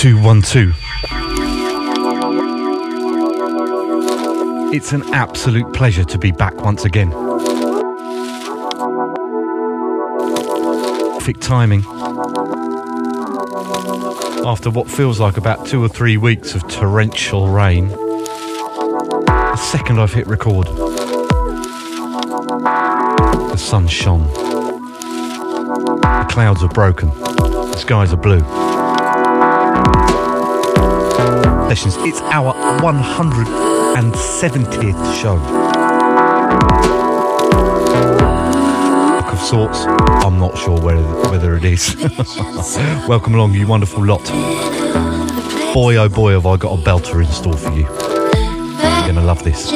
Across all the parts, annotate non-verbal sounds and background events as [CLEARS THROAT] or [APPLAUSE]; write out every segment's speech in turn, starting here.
Two, one, two. It's an absolute pleasure to be back once again. Perfect timing. After what feels like about two or three weeks of torrential rain, the second I've hit record, the sun shone. The clouds are broken. The skies are blue. Sessions. It's our 170th show. Book of sorts. I'm not sure whether, whether it is. [LAUGHS] Welcome along, you wonderful lot. Boy, oh boy, have I got a belter in store for you. You're going to love this.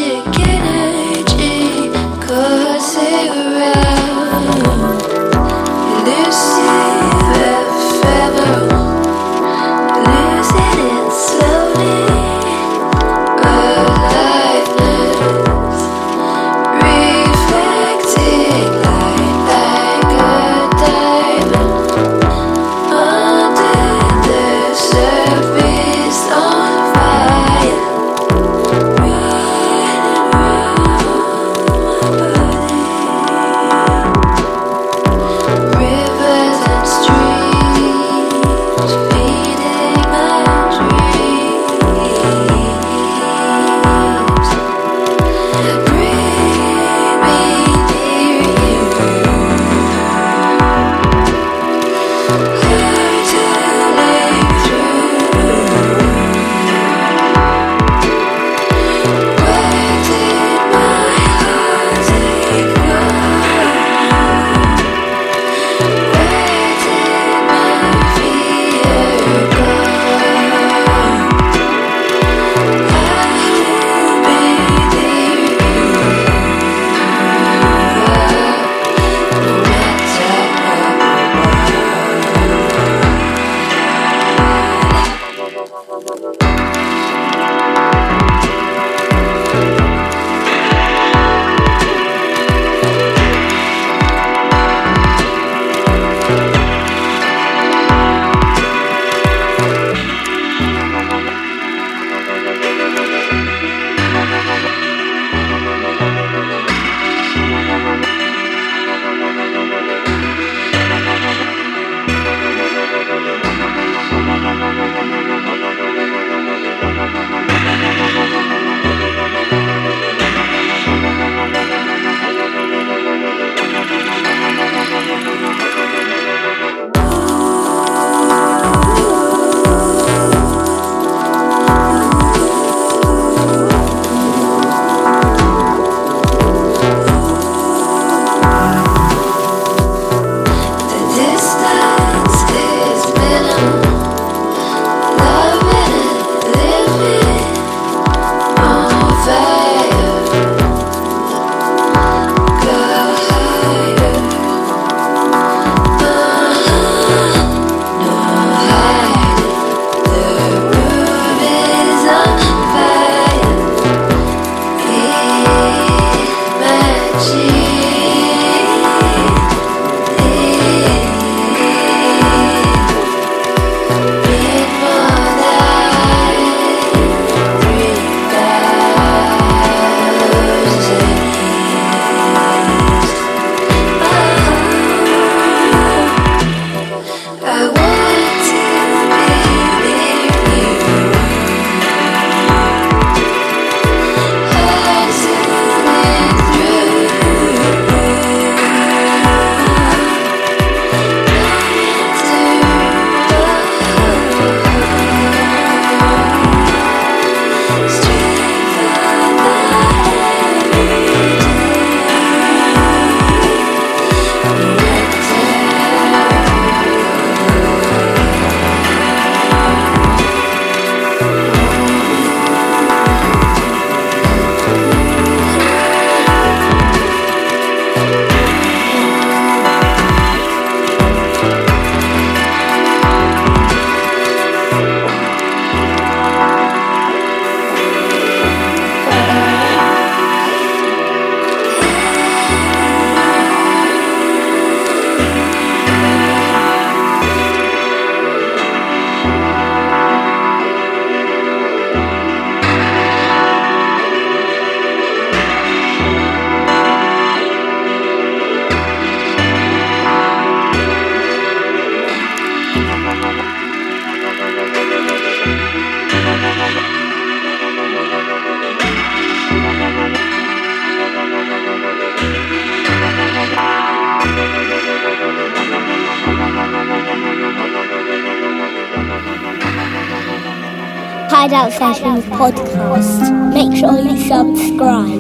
Hideout Sessions podcast. Make sure you subscribe.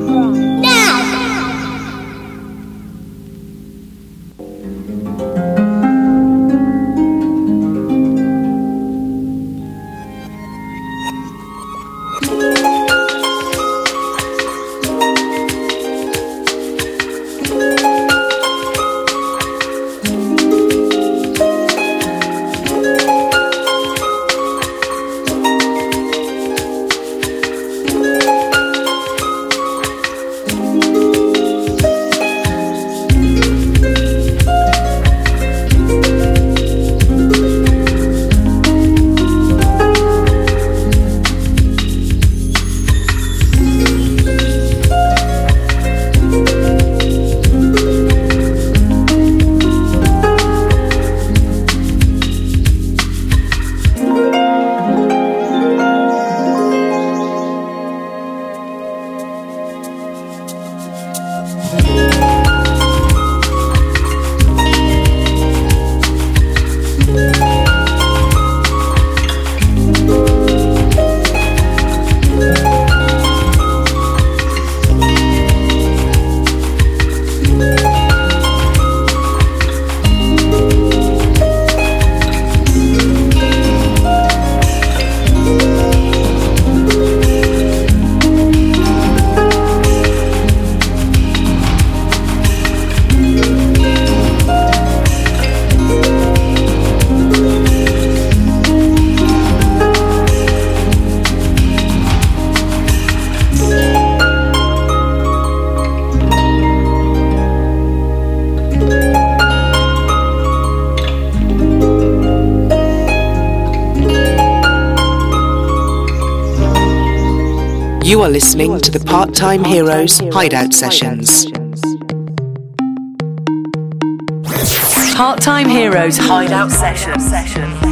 You are listening to the Part Time Heroes Hideout Sessions. Part Time Heroes Hideout Sessions.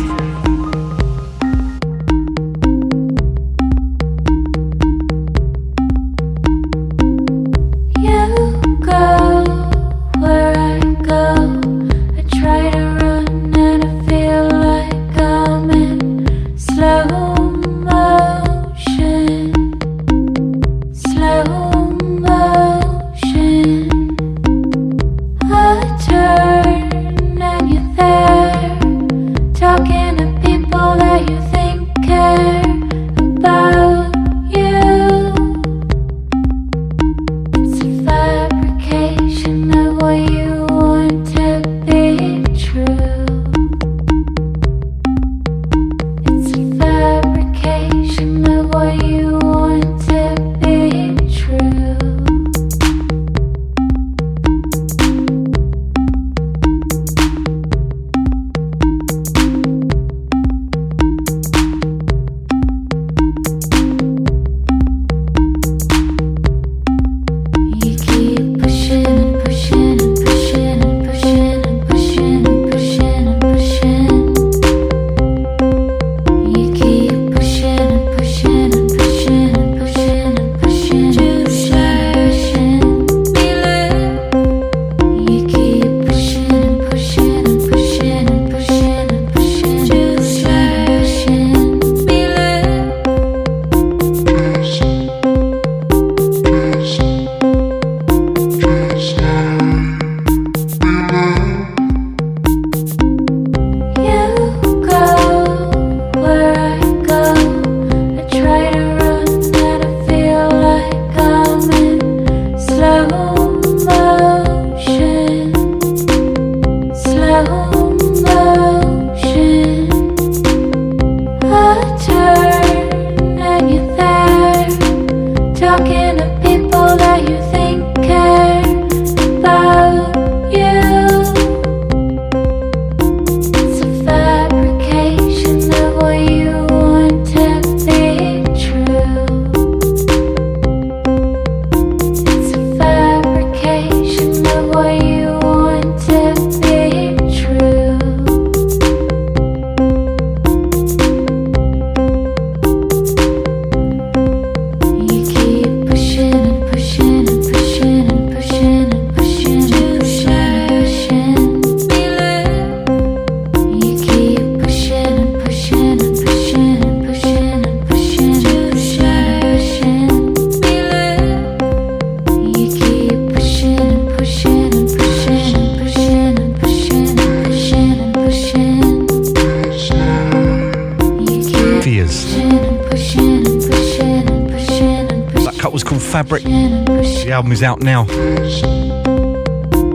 Now,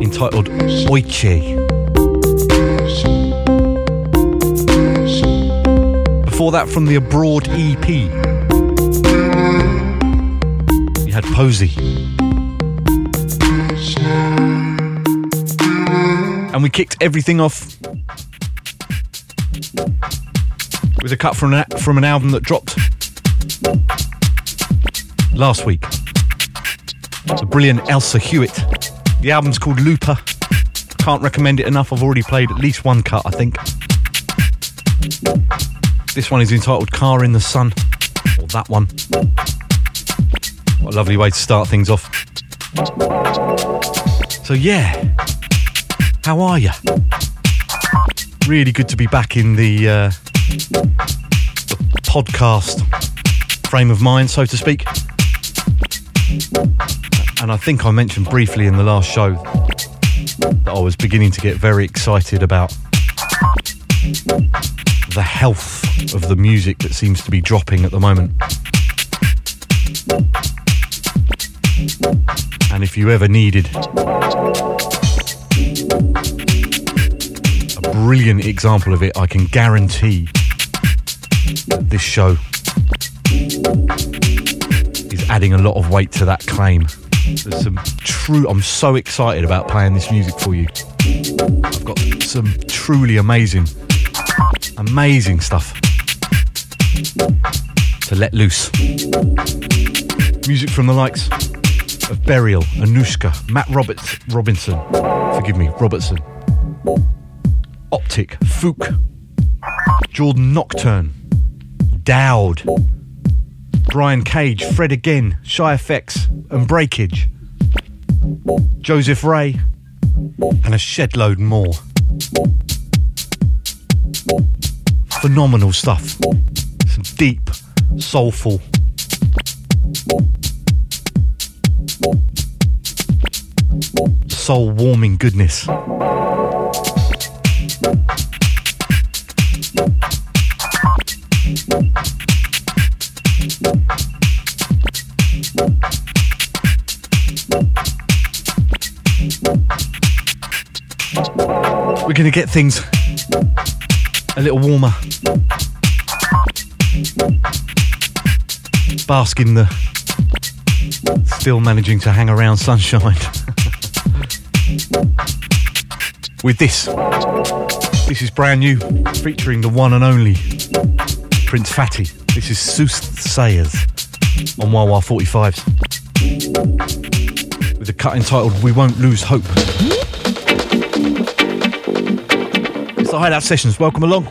entitled Oiche. Before that, from the Abroad EP, you had POSY. And we kicked everything off with a cut from an, from an album that dropped last week. The brilliant Elsa Hewitt. The album's called Looper. Can't recommend it enough. I've already played at least one cut, I think. This one is entitled Car in the Sun, or that one. What a lovely way to start things off. So, yeah, how are you? Really good to be back in the, uh, the podcast frame of mind, so to speak. And I think I mentioned briefly in the last show that I was beginning to get very excited about the health of the music that seems to be dropping at the moment. And if you ever needed a brilliant example of it, I can guarantee this show is adding a lot of weight to that claim. There's some true, I'm so excited about playing this music for you. I've got some truly amazing, amazing stuff to let loose. Music from the likes of Burial, Anushka, Matt Roberts, Robinson, forgive me, Robertson, Optik, Fouk, Jordan Nocturne, Dauwd, Brian Cage, Fred Again, Shy FX, and Breakage, Joseph Ray, and a shed load more. Phenomenal stuff. Some deep, soulful, soul warming goodness. We're going to get things a little warmer. Bask in the still managing to hang around sunshine. [LAUGHS] With this. This is brand new, featuring the one and only Prince Fatty. This is Soothsayers on Wah Wah 45s. With a cut entitled We Won't Lose Hope. It's the Hideout Sessions. Welcome along.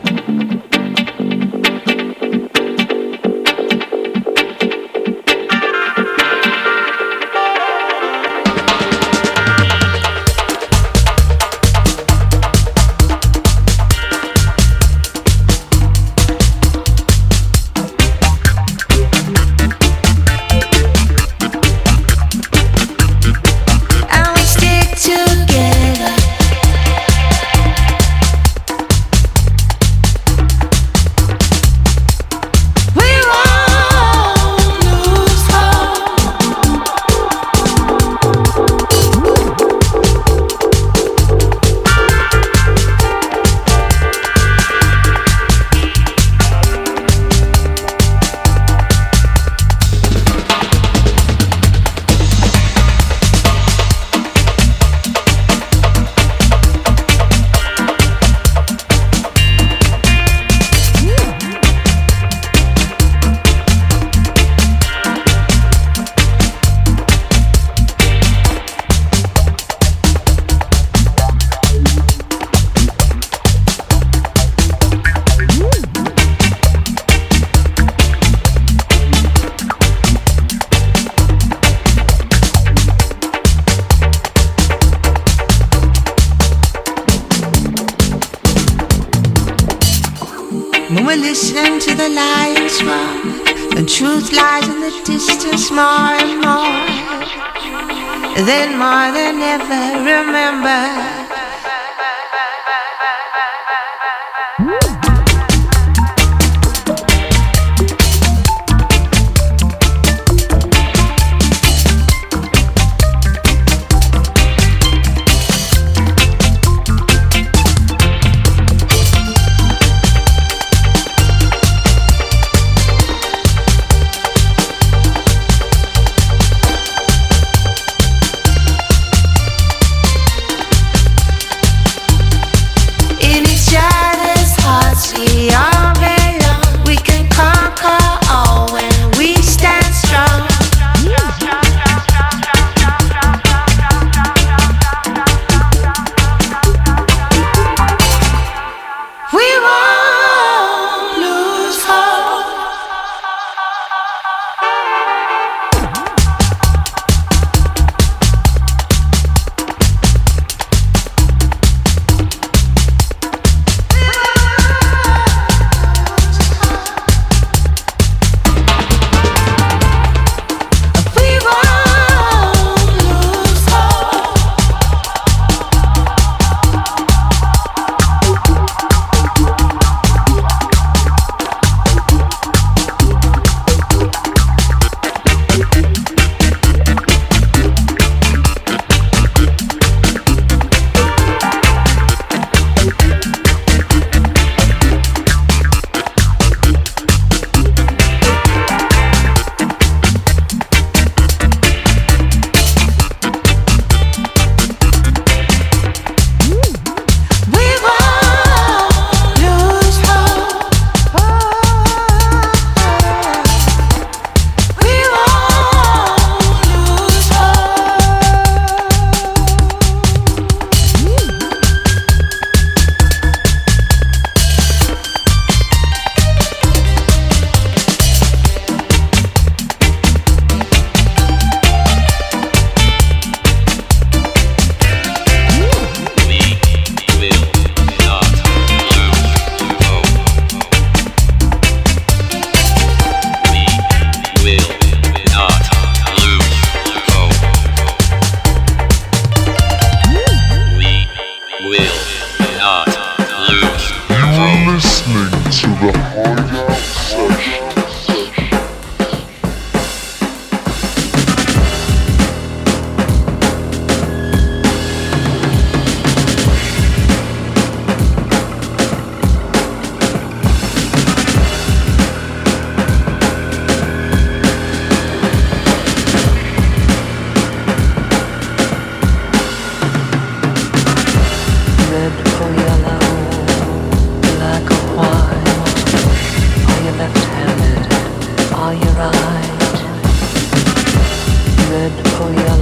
Red or yellow,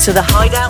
to the Hideout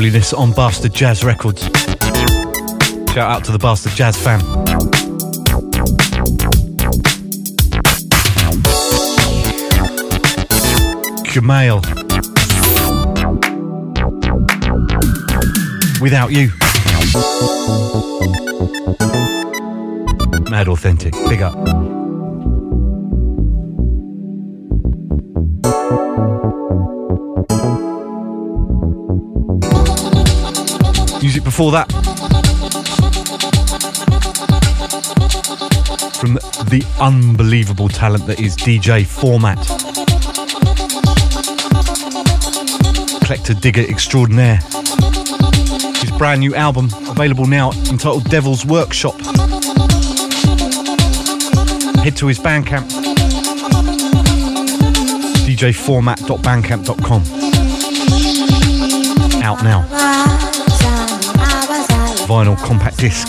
Loveliness on Bastard Jazz Records. Shout out to the Bastard Jazz fam. Kumail. Without you. Mad authentic. Big up. Before that. From the unbelievable talent that is DJ Format. Collector Digger Extraordinaire. His brand new album available now entitled Devil's Workshop. Head to his Bandcamp. djformat.bandcamp.com. Out now. Vinyl compact disc.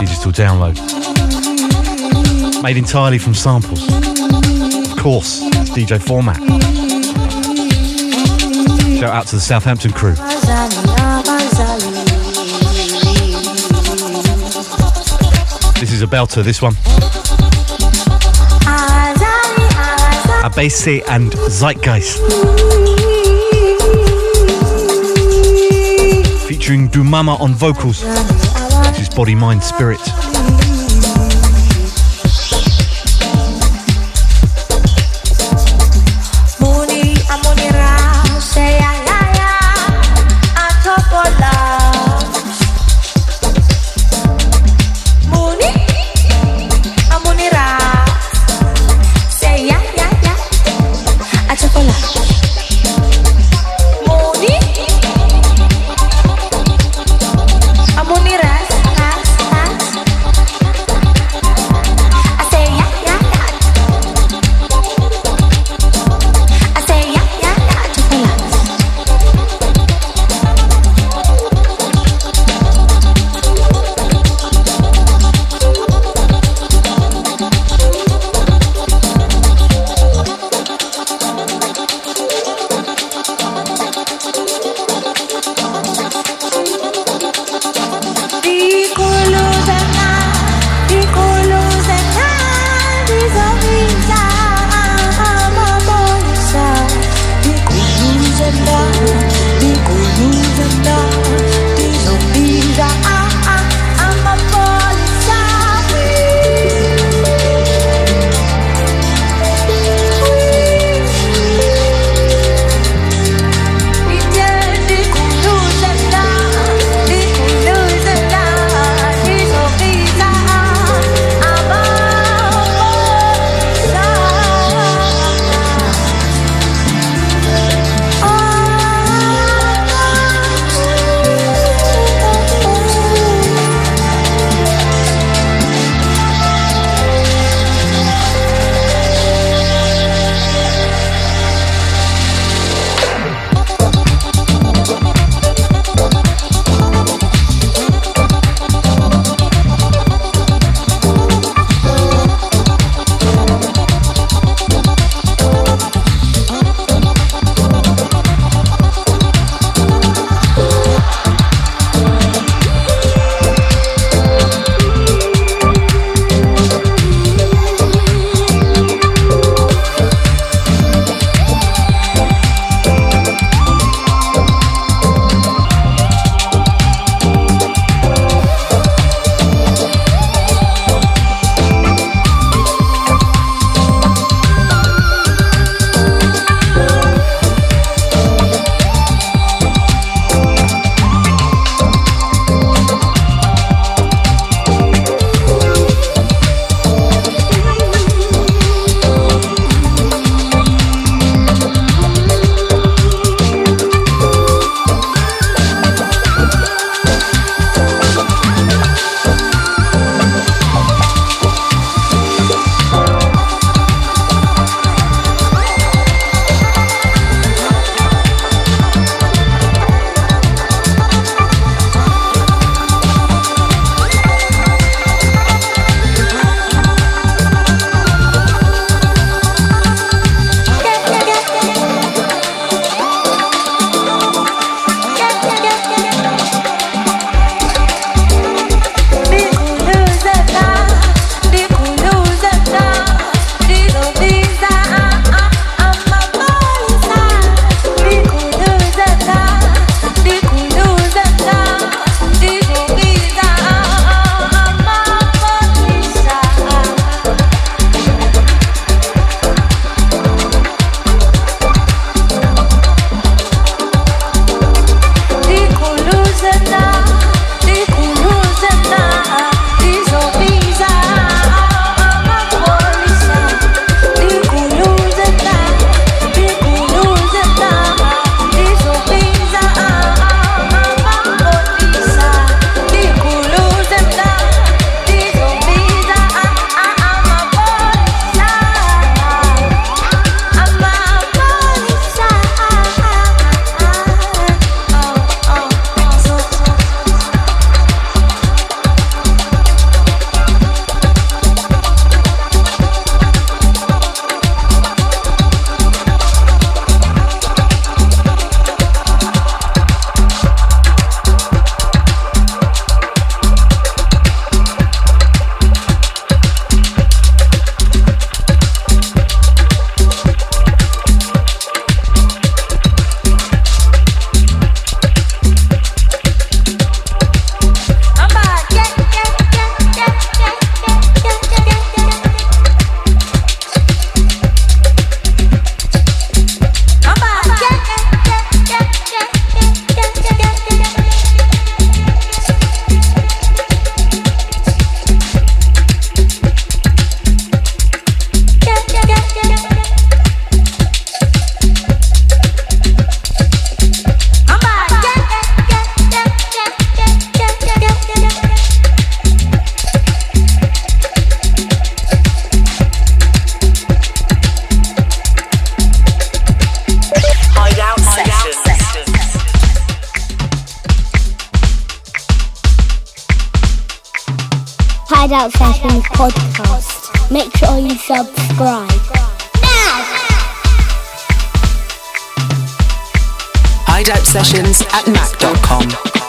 Digital download. Made entirely from samples. Of course, it's DJ Format. Shout out to the Southampton crew. This is a belter, this one. A Àbáse and Zeitgeist. Featuring Dumama on vocals. This is Body, Mind, Spirit. Hideout Sessions at Mac.com.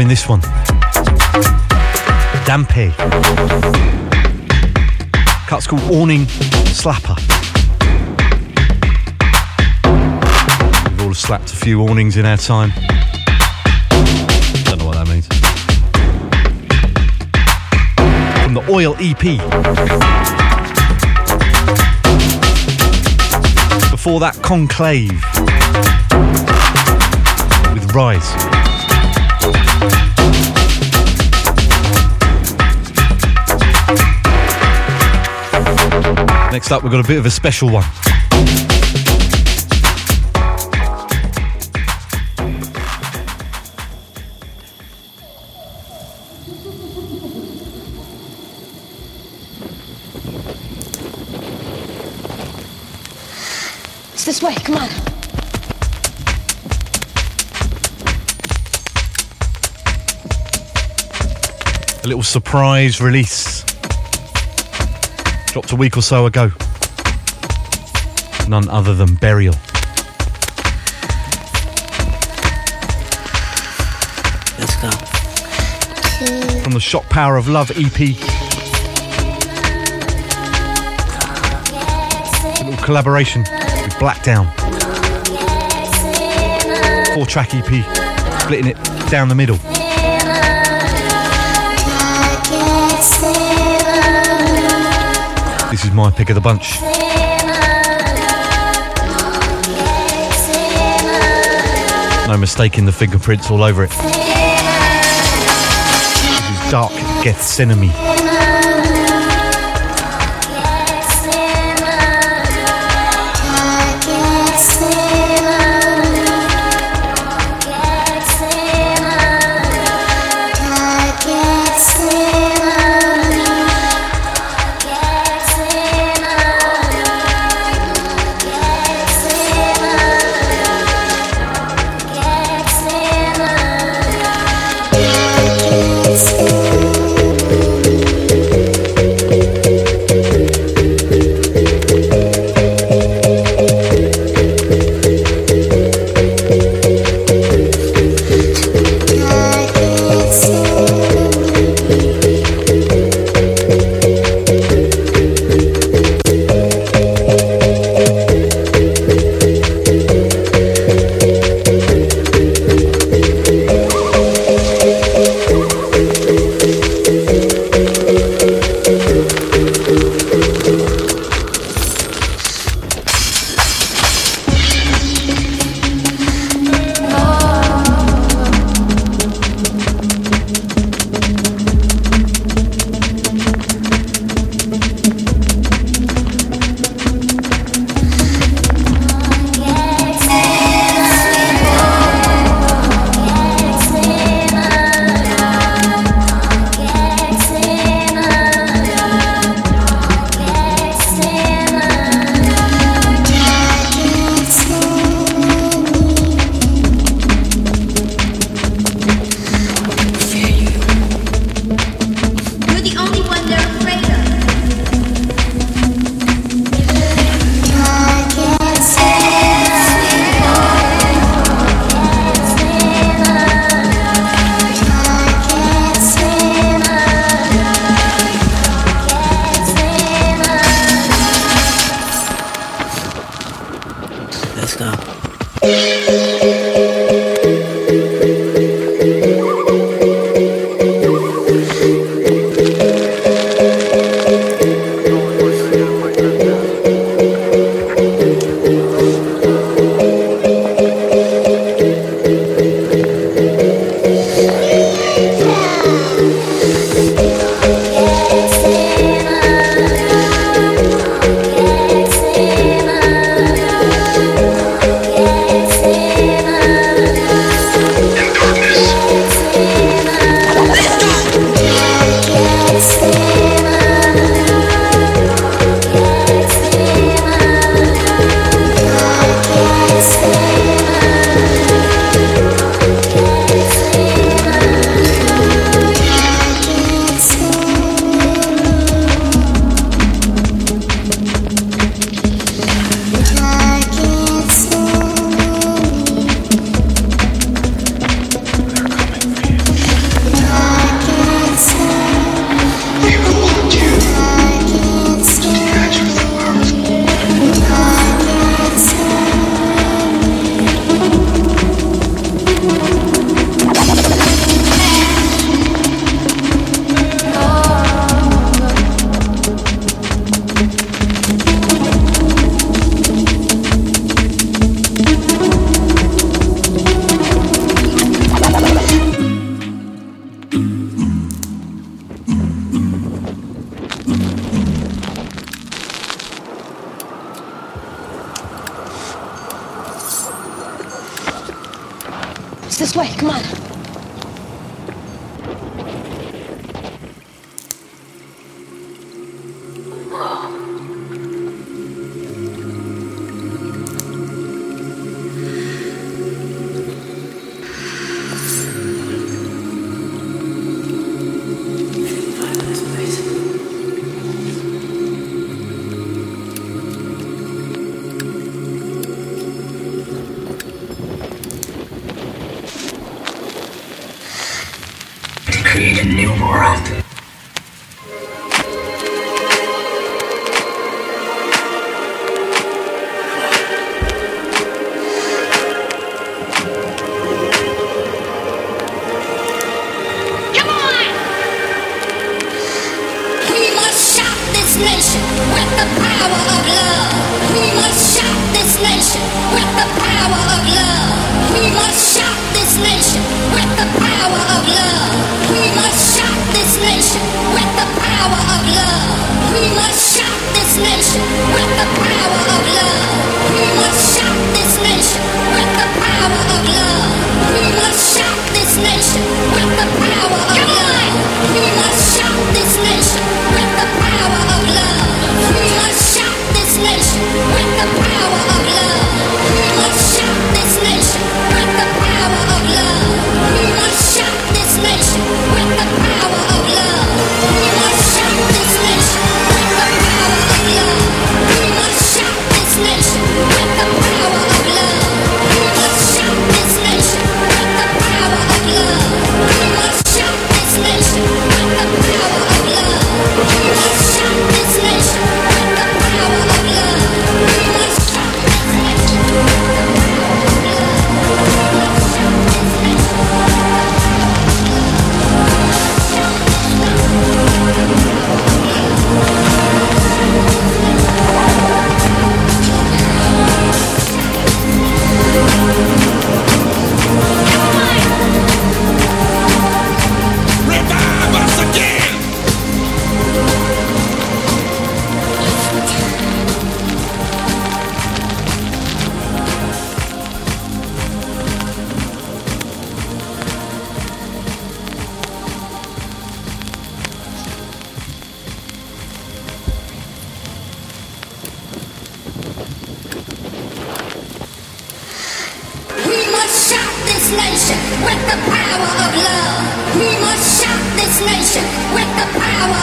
Loving this one. Dampé. Cut's called Awning Slapper. We've all slapped a few awnings in our time. Don't know what that means. From the Oil EP. Before that, Conclave with Rise. Next up, we've got a bit of a special one. Little surprise release. Dropped a week or so ago. None other than Burial. Let's go. From the Shock Power of Love EP. A little collaboration with Blackdown. Four track EP, splitting it down the middle. This is my pick of the bunch. No mistaking the fingerprints all over it. This is Dark Gethsemane.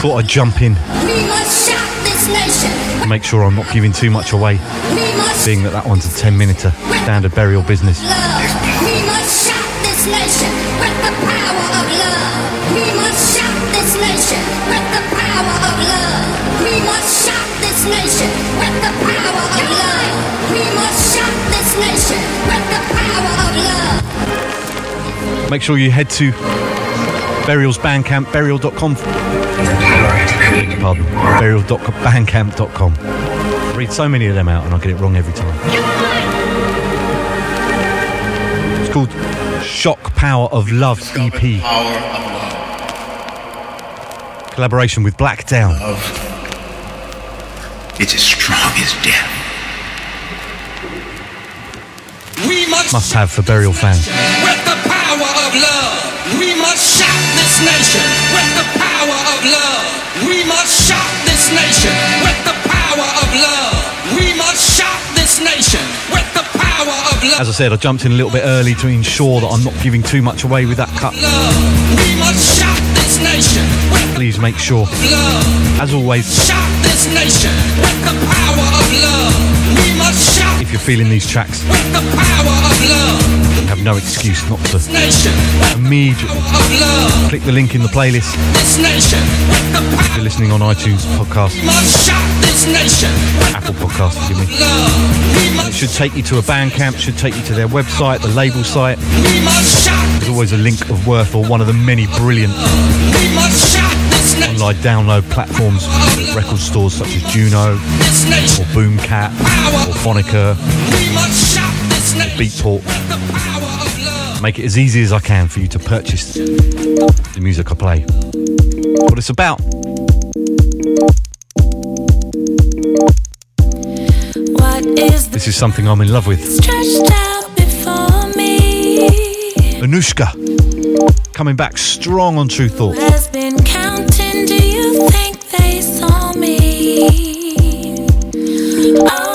Thought I'd jump in, make sure I'm not giving too much away, seeing that that one's a 10 minute standard burial business. Make sure you head to Burial's Bandcamp, burial.com. Pardon, burial.bandcamp.com. I read so many of them out and I get it wrong every time. It's called Shock Power of Love EP. Collaboration with Blackdown. It's as strong as death. We must Must have for burial fans. with the power of love. We must shock this nation with the power of love. We must shock this nation with the power of love. We must shock this nation with the power of love. As I said, I jumped in a little bit early to ensure that I'm not giving too much away with that cut. Please make sure, as always, Shock this nation with the power of love. We must shock if you're feeling these tracks, with the power of love. you have no excuse not to immediately click the link in the playlist. This nation with the If you're listening on iTunes podcast, We must shock this nation with Apple Podcast, forgive me. It should take you to a Bandcamp, should take you to their website, the label site. We must shock. There's always a link of worth or one of the many brilliant We must shock this nation. online download platforms, record stores such as Juno or Boomkat or Phonica, We must shock this nation. Beatport. The power of love. Make it as easy as I can for you to purchase the music I play. What it's about. Is This is something I'm in love with. Anushka coming back strong on Tru Thought. Counting, do you think they saw me? Oh.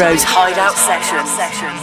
Heroes Hideout Session.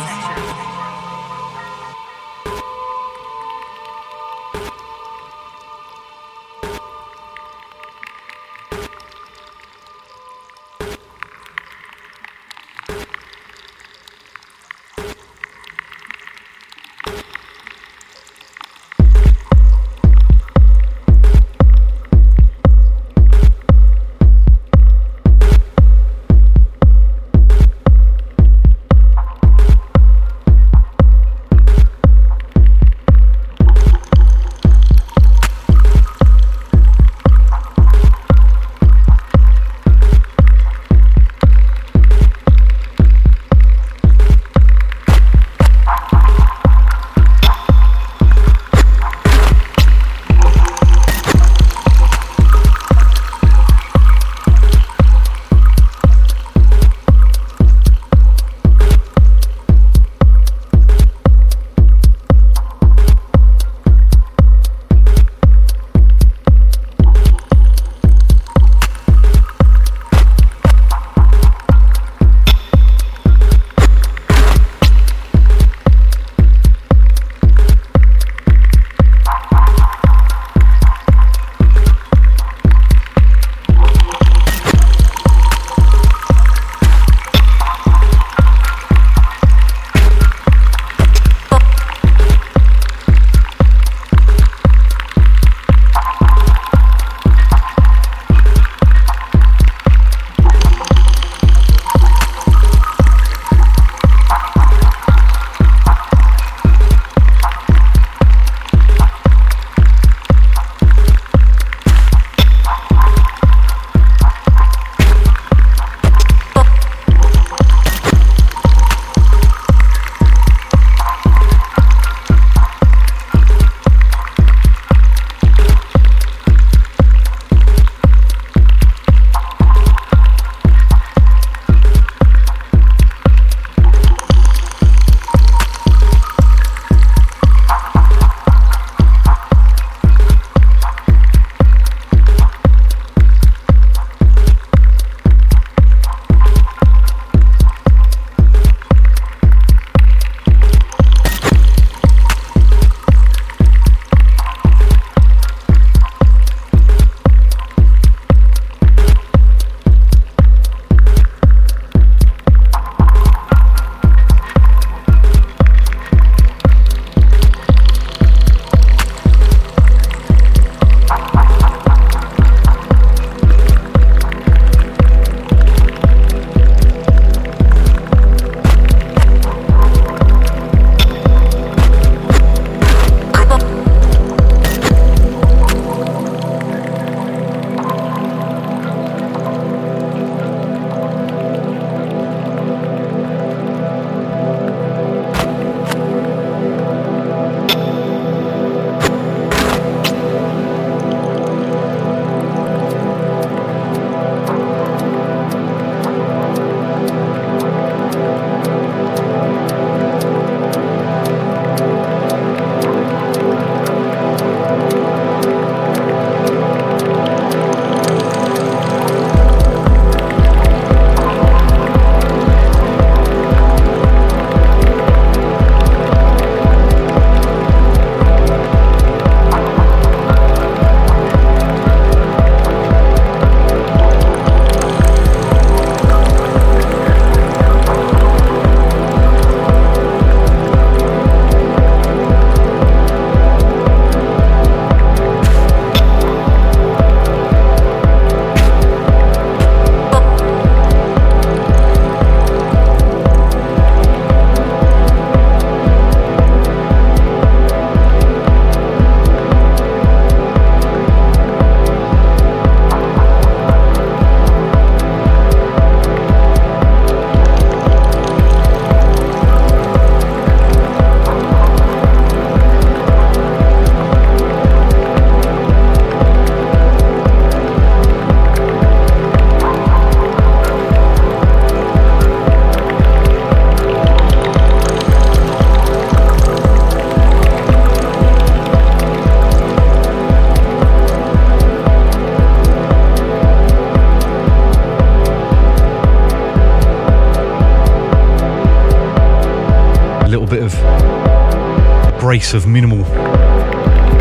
Of minimal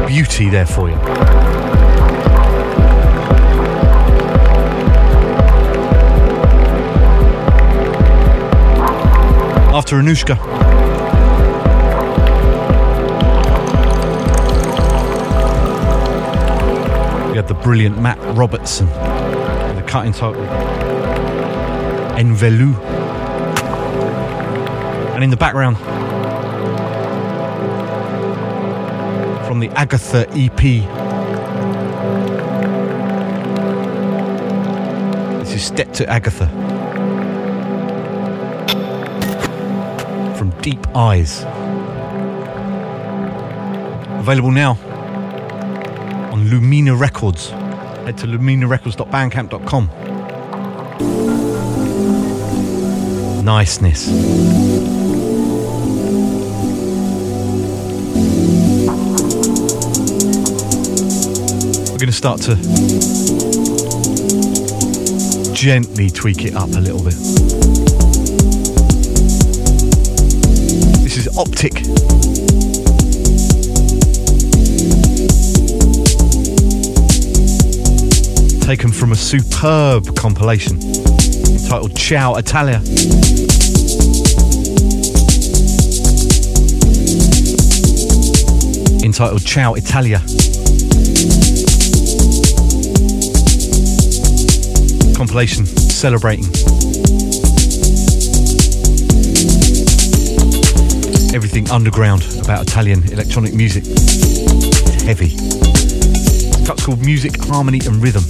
beauty there for you. After Anushka. We had the brilliant Matt Robertson, the cutting title Enveleau. And in the background, the Agartha EP, this is Step to Agartha from Deep Eyes. Available now on Lumina Records. Head to luminarecords.bandcamp.com. Niceness. We're going to start to gently tweak it up a little bit. This is Optik. Taken from a superb compilation entitled Ciao Italia. Entitled Ciao Italia. Compilation celebrating everything underground about Italian electronic music. It's heavy. Cut's called. Music, harmony, and rhythm.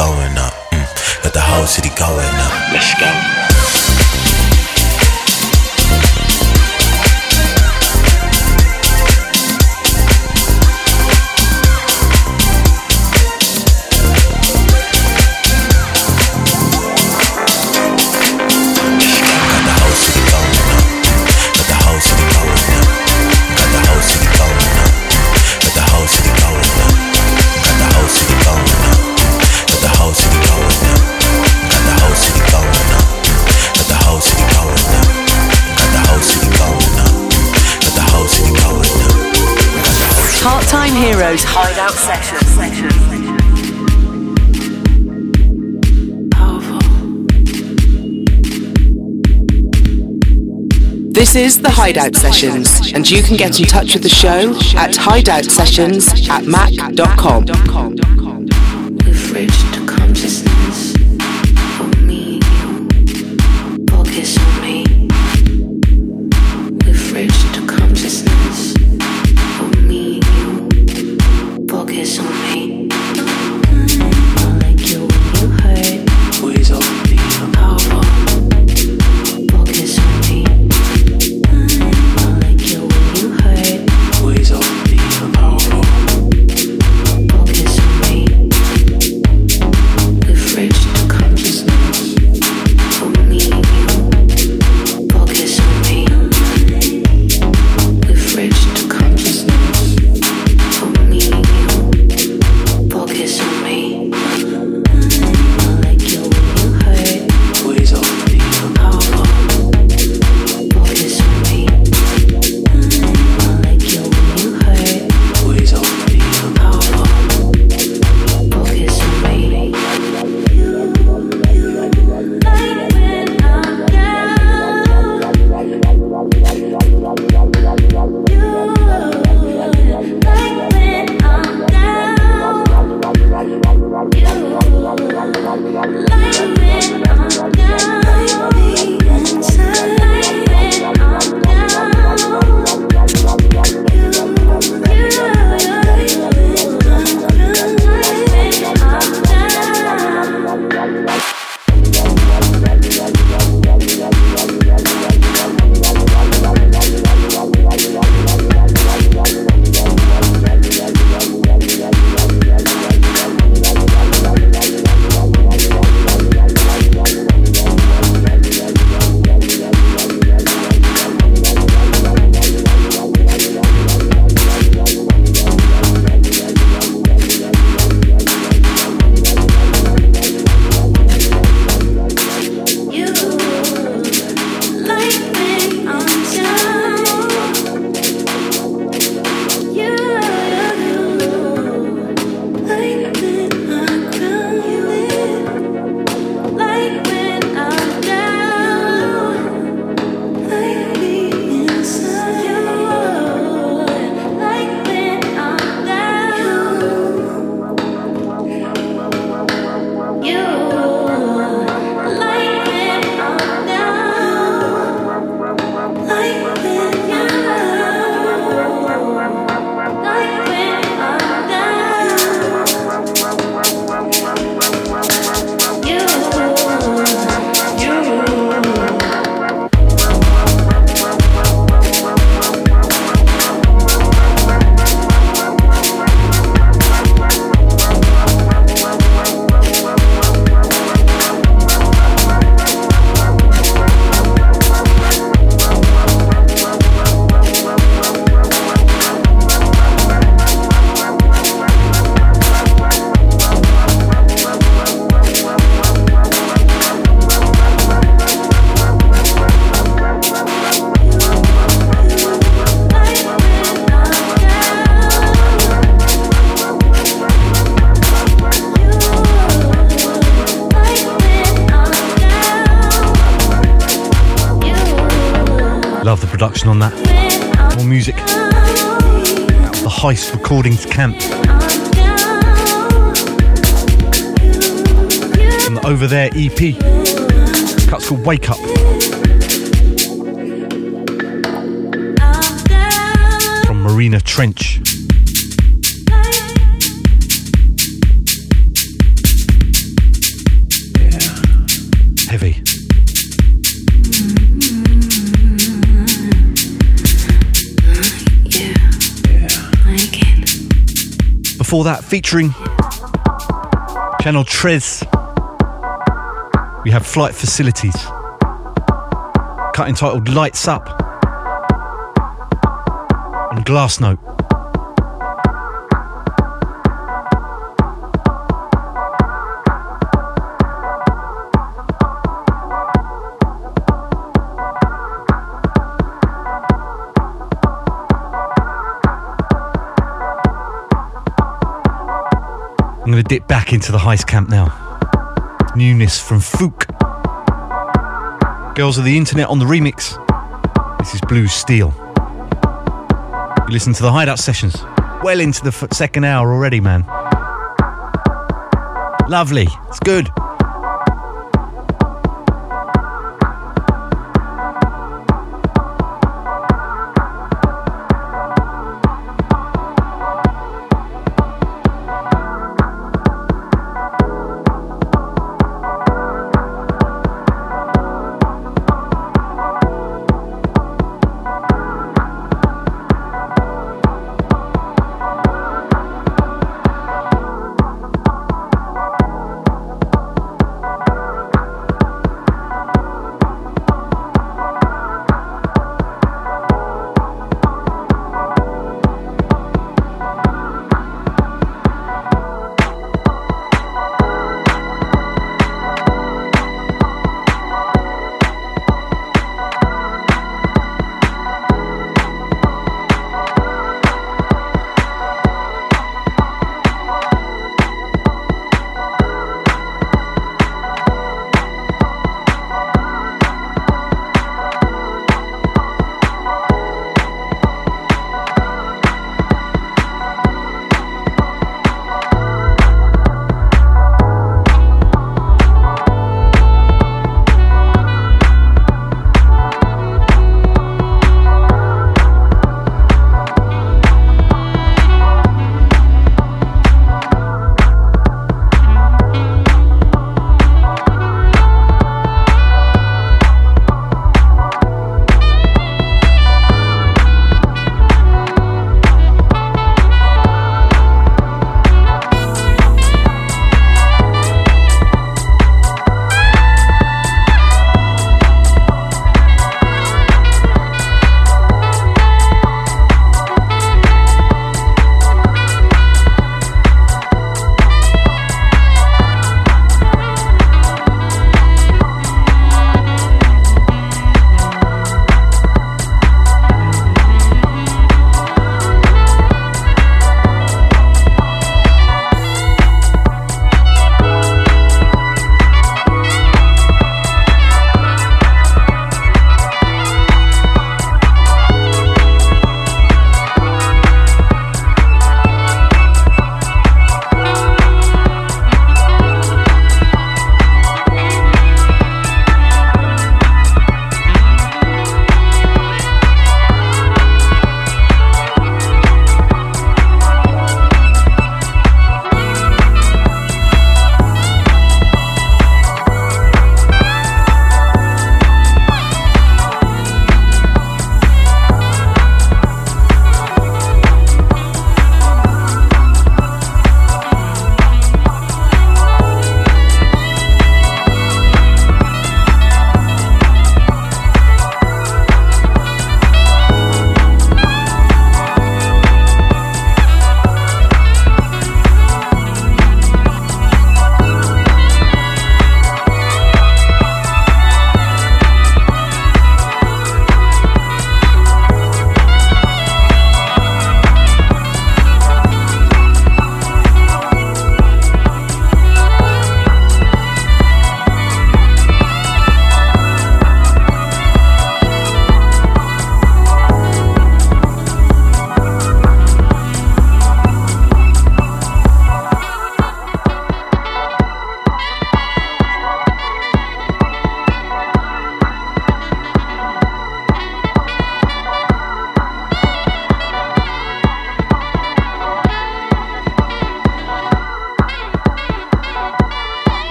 going up. Mm. The whole city going up. Let's go. Hideout Session. session. This is The Hideout Sessions, and you can get in touch with the show at hideoutsessions at mac.com. Recordings Camp. From the Over There EP. Cut's called Wake Up. From Marina Trench. Before that, featuring Channel Tres, we have Flight Facilities. Cut entitled Lights Up on Glass Note. Into the heist camp now. Newness from Fouk. Girls of the Internet on the remix. This is Blue Steel. You listen to the hideout sessions. Well into the second hour already, man. Lovely. It's good.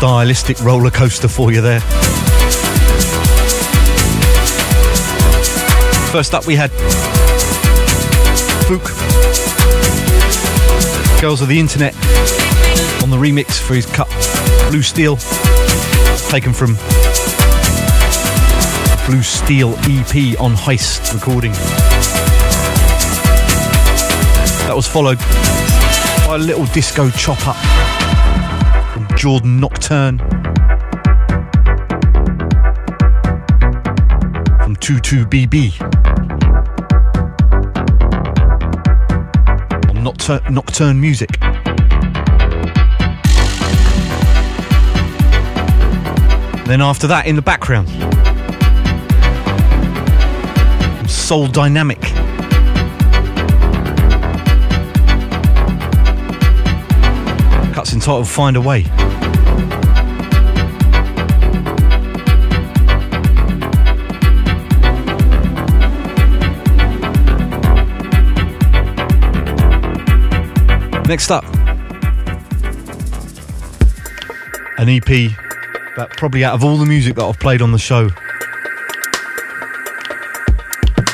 Stylistic roller coaster for you there. First up, we had Fouk, Girls of the Internet, on the remix for his cut Blue Steel, taken from Blue Steel EP on Heist recording. That was followed by a little disco chop up Jordan Nocturne from 22BB on Noctur- Nocturne Music. Then after that, in the background, Souldynamic. Cuts entitled Find a Way. Next up, an EP that probably out of all the music that I've played on the show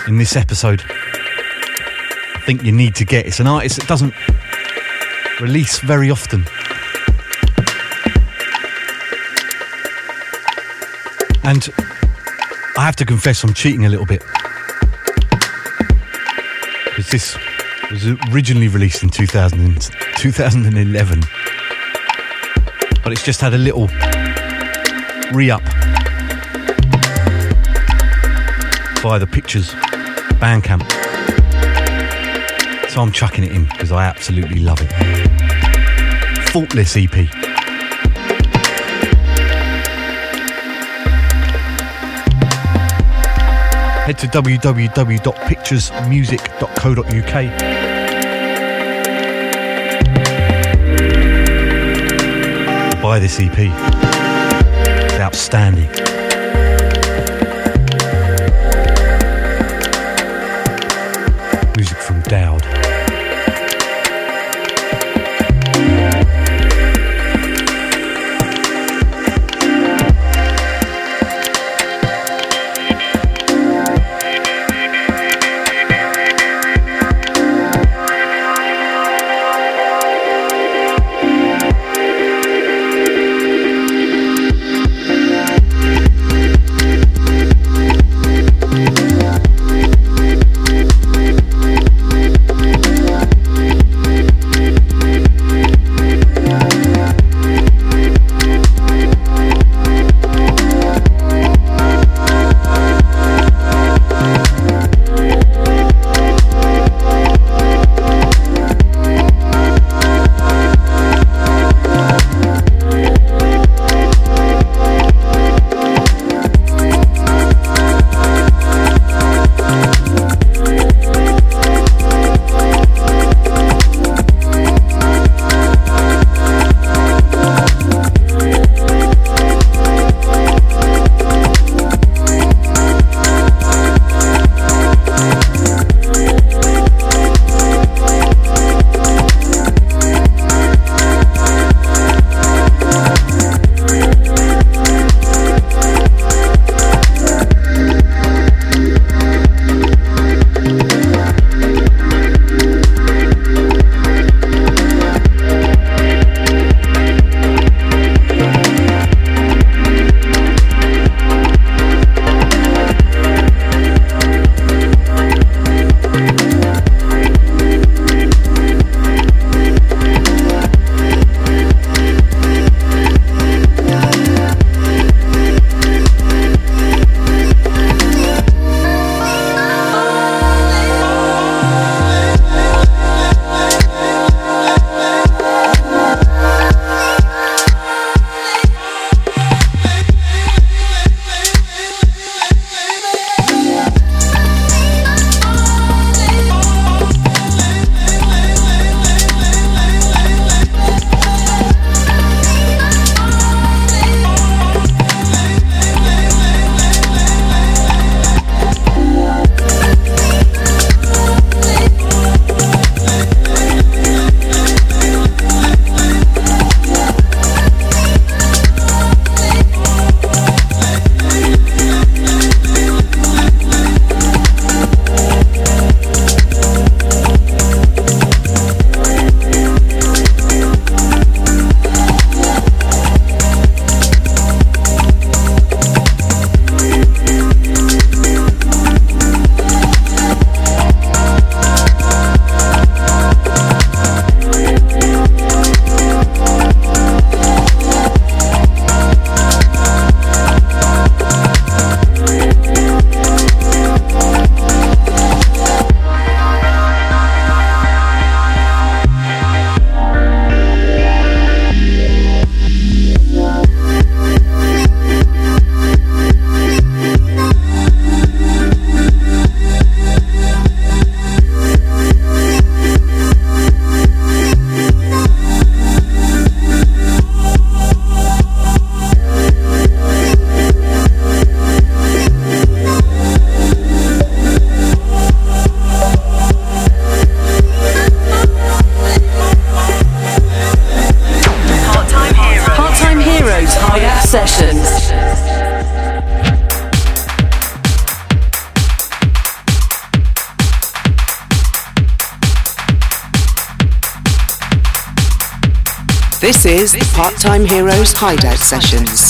in this episode, I think you need to get. It's an artist that doesn't release very often. And I have to confess, I'm cheating a little bit. Because this was originally released in 2000 and 2011. But it's just had a little re up via the Pictures Bandcamp. So I'm chucking it in because I absolutely love it. Faultless EP. Head to www.picturesmusic.co.uk. Buy this EP. It's outstanding. Time Heroes Hideout Sessions.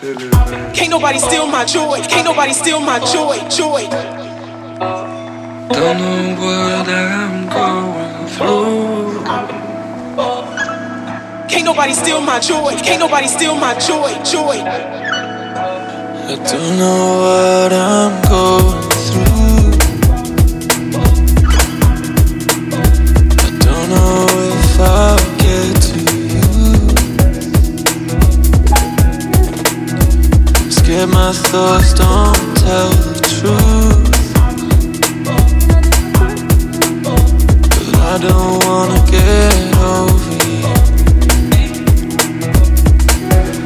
Can't nobody steal my joy. Can't nobody steal my joy. Joy. Don't know what I'm going through. Can't nobody steal my joy. Can't nobody steal my joy. Joy. I don't know what I'm going my thoughts don't tell the truth. But I don't wanna get over you.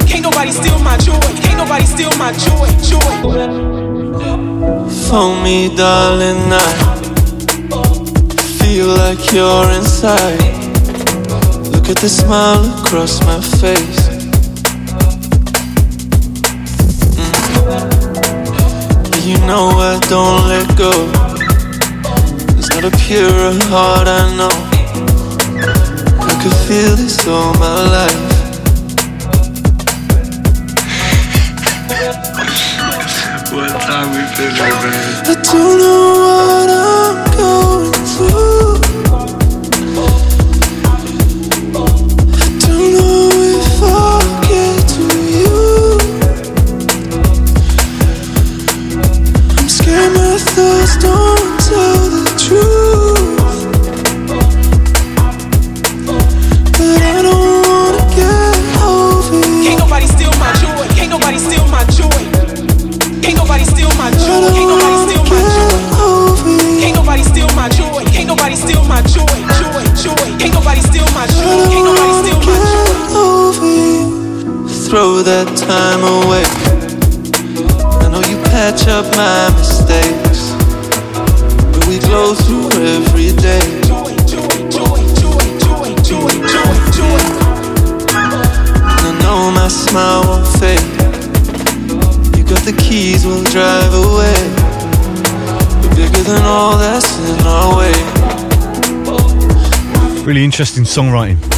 Can't nobody steal my joy. Can't nobody steal my joy. Joy. Phone me, darling, I feel like you're inside. Look at the smile across my face. Know I don't let go. There's not a purer heart I know. I could feel this all my life. What time we feeling, man? I don't know what I'm going through. that time away. I know you patch up my mistakes, but we glow through every day. And I know my smile won't fade. You got the keys, we'll drive away. We're bigger than all that's in our way. Really interesting songwriting.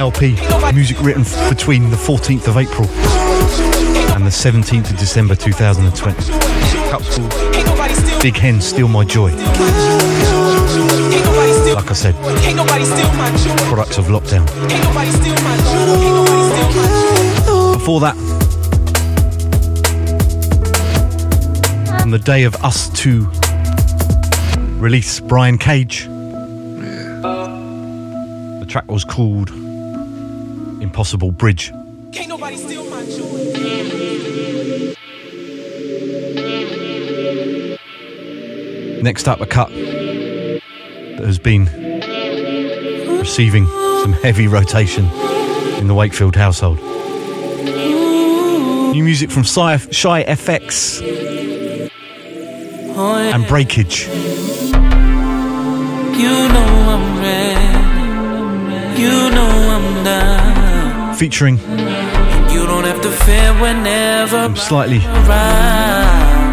LP. Music written between the 14th of April and the 17th of December 2020. Cups called Big Hen Steal My Joy. Like I said, Can't nobody steal my joy. products of lockdown. Can't nobody steal my joy. Can't nobody steal my joy. Before that, on the day of Us 2 release, Brian Cage. The track was called Impossible Bridge. Can't nobody steal my joy. Next up, a cut that has been receiving some heavy rotation in the Wakefield household. New music from Shy, Shy FX and Breakage. You know I'm ready. You know I'm down featuring slightly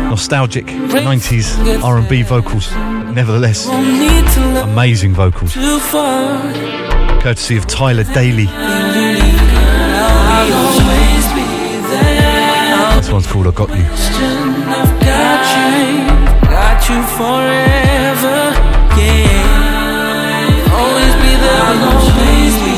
nostalgic 90s R&B vocals. Nevertheless, amazing vocals. Courtesy of Tyler Daly. This one's called I Got You. Forever, yeah. Always be there, always be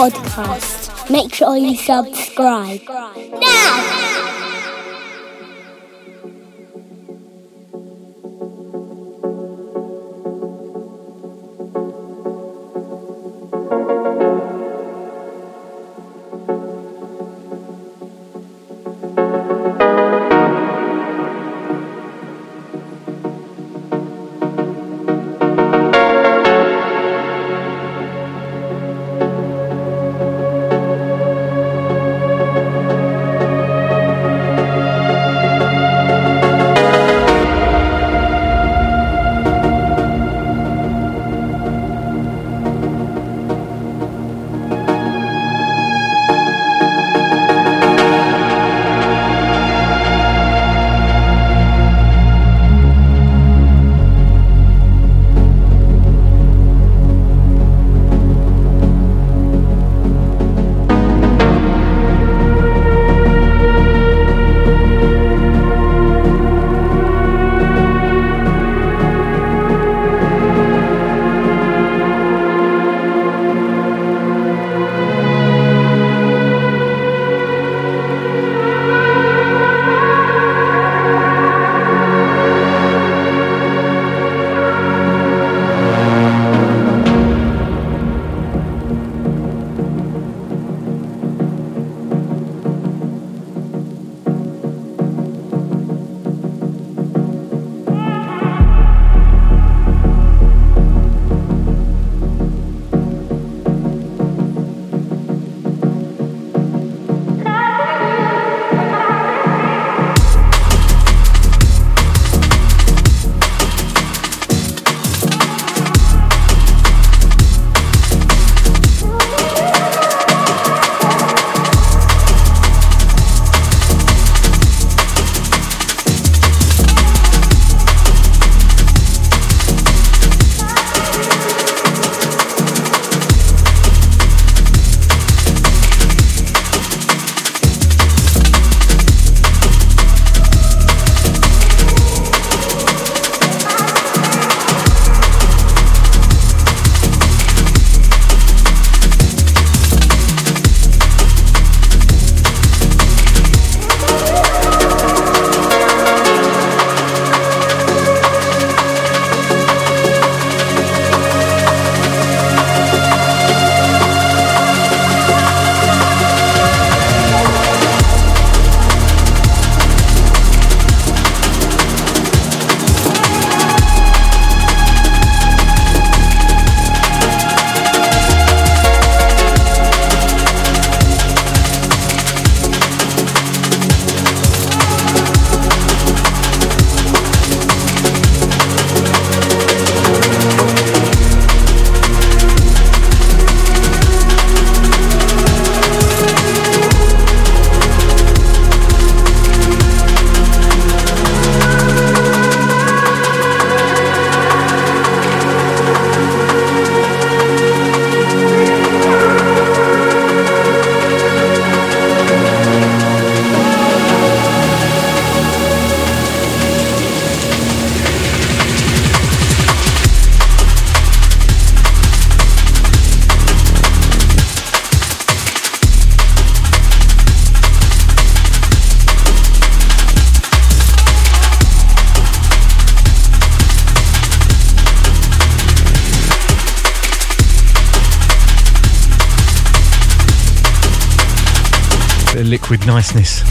podcast. Make sure you subscribe. Now! Niceness.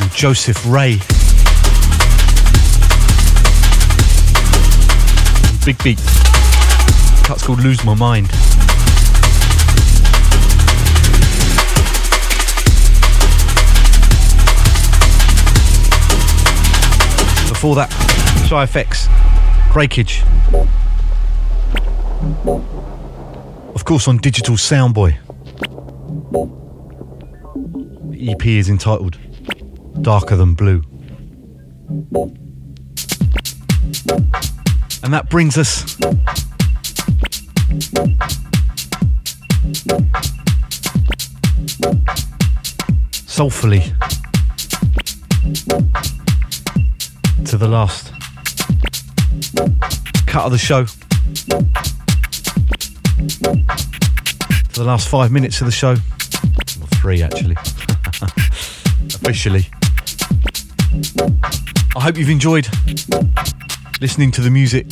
And Joseph Ray. Big Beat. Cut's called Lose My Mind. Before that, Shy FX, Breakage. Of course, on Digital Soundboy. The EP is entitled Darker Than Blue. And that brings us soulfully to the last cut of the show. The last five minutes of the show. Or three, actually. [LAUGHS] Officially. I hope you've enjoyed listening to the music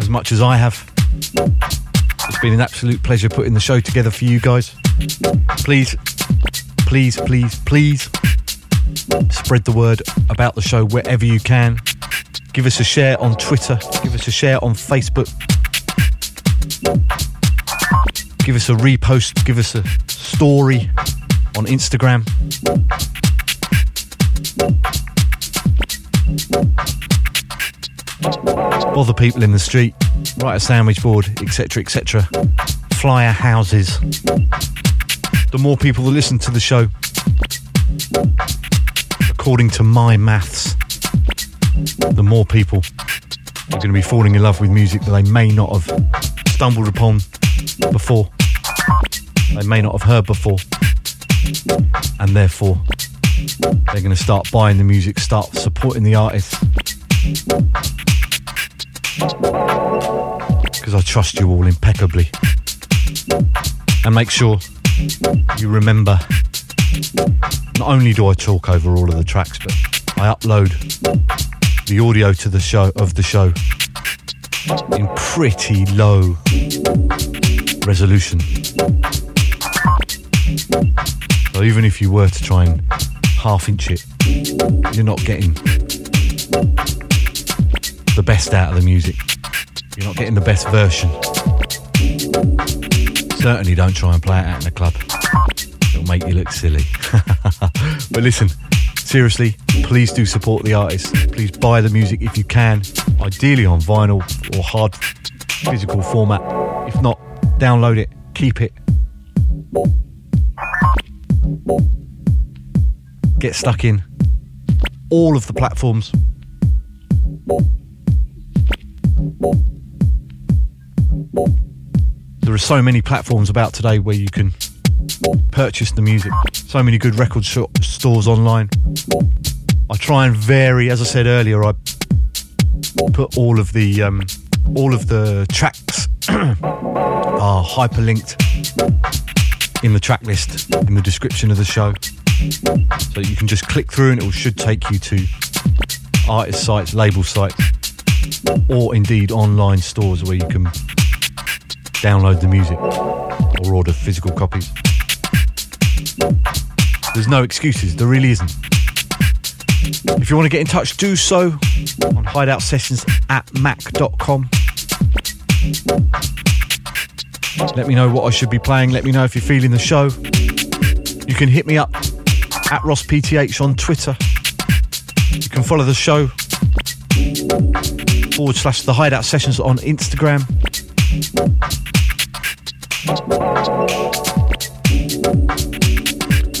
as much as I have. It's been an absolute pleasure putting the show together for you guys. Please, please, please, please spread the word about the show wherever you can. Give us a share on Twitter, give us a share on Facebook, give us a repost, give us a story on Instagram. Bother people in the street, write a sandwich board, etc., etc. Flyer houses. The more people that listen to the show, according to my maths, the more people are going to be falling in love with music that they may not have stumbled upon before, they may not have heard before, and therefore they're going to start buying the music, start supporting the artists. Because I trust you all impeccably. And make sure you remember not only do I talk over all of the tracks, but I upload the audio to the show of the show in pretty low resolution. So even if you were to try and half inch it, you're not getting the best out of the music. You're not getting the best version. Certainly don't try and play it out in the club. It'll make you look silly. [LAUGHS] but listen, seriously, please do support the artists. Please buy the music if you can, ideally on vinyl or hard physical format. If not, download it, keep it. Get stuck in all of the platforms. There are so many platforms about today where you can purchase the music. So many good record shop stores online. I try and vary, as I said earlier. I put all of the um, all of the tracks [CLEARS THROAT] are hyperlinked in the track list in the description of the show, so you can just click through and it should take you to artist sites, label sites, or indeed online stores where you can download the music or order physical copies. There's no excuses, there really isn't. If you want to get in touch, do so on hideout sessions at mac.com. Let me know what I should be playing. Let me know if you're feeling the show. You can hit me up at RossPTH on Twitter. You can follow the show forward slash the hideout sessions on Instagram.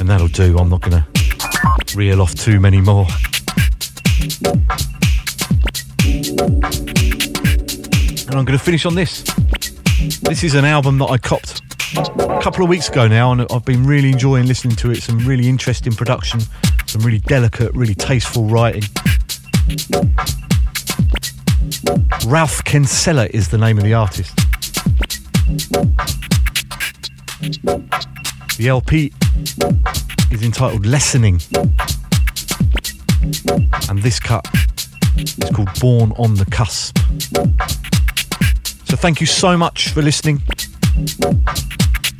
And that'll do. I'm not going to reel off too many more. And I'm going to finish on this. This is an album that I copped a couple of weeks ago now, and I've been really enjoying listening to it. Some really interesting production, some really delicate, really tasteful writing. Ralph Kinsella is the name of the artist. The LP is entitled Lessening. And this cut is called Born on the Cusp. So thank you so much for listening.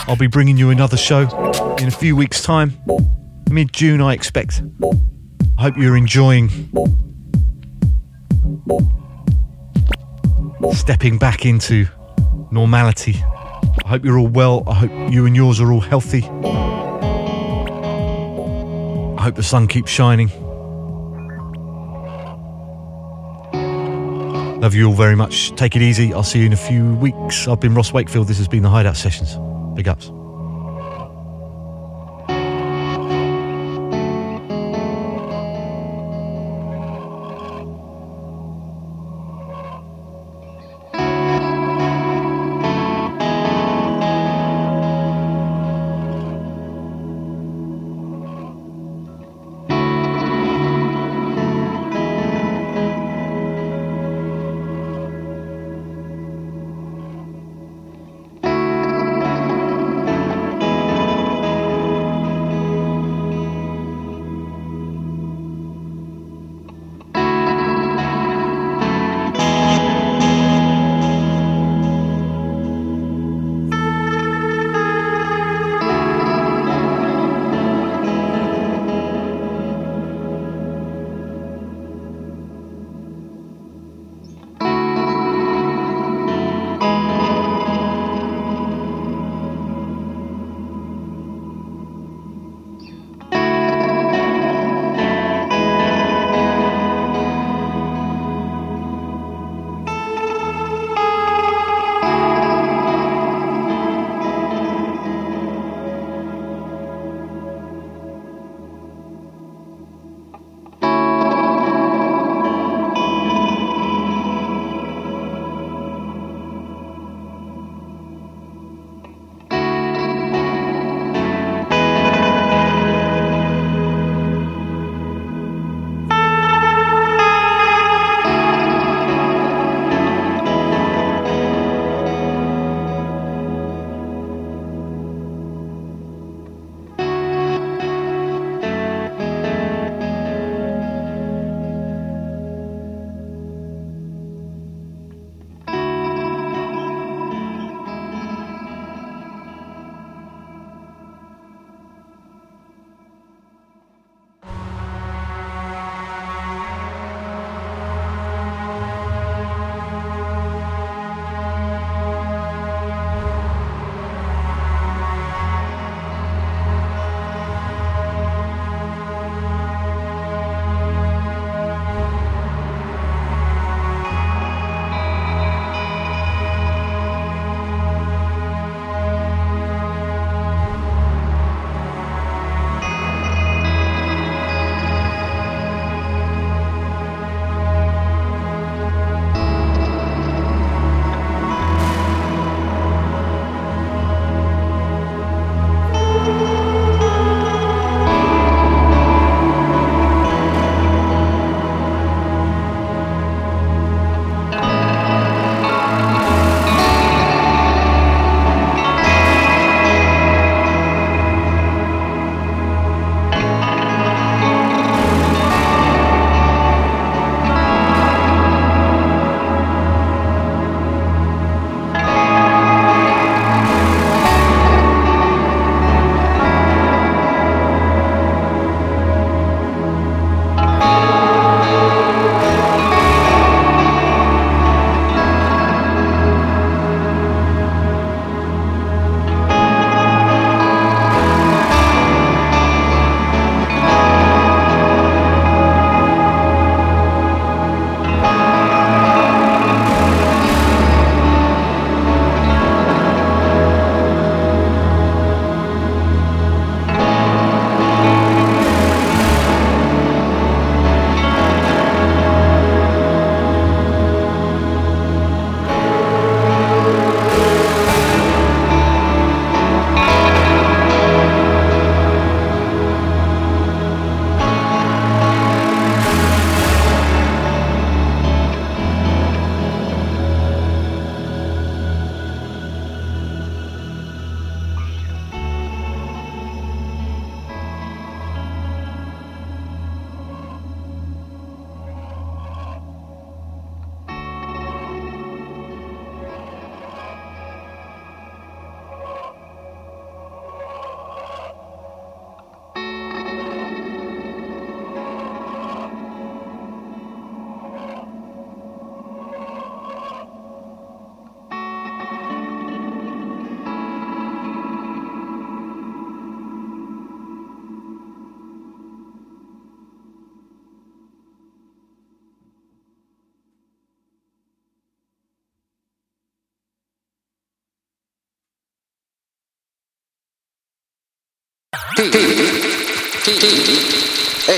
I'll be bringing you another show in a few weeks' time. Mid June, I expect. I hope you're enjoying stepping back into normality. I hope you're all well. I hope you and yours are all healthy. I hope the sun keeps shining. Love you all very much. Take it easy. I'll see you in a few weeks. I've been Ross Wakefield. This has been the Hideout Sessions. Big ups.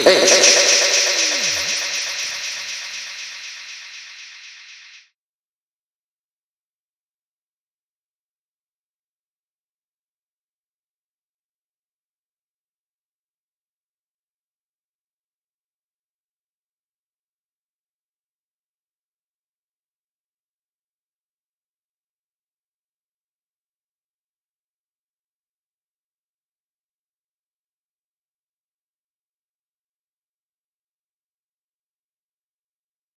H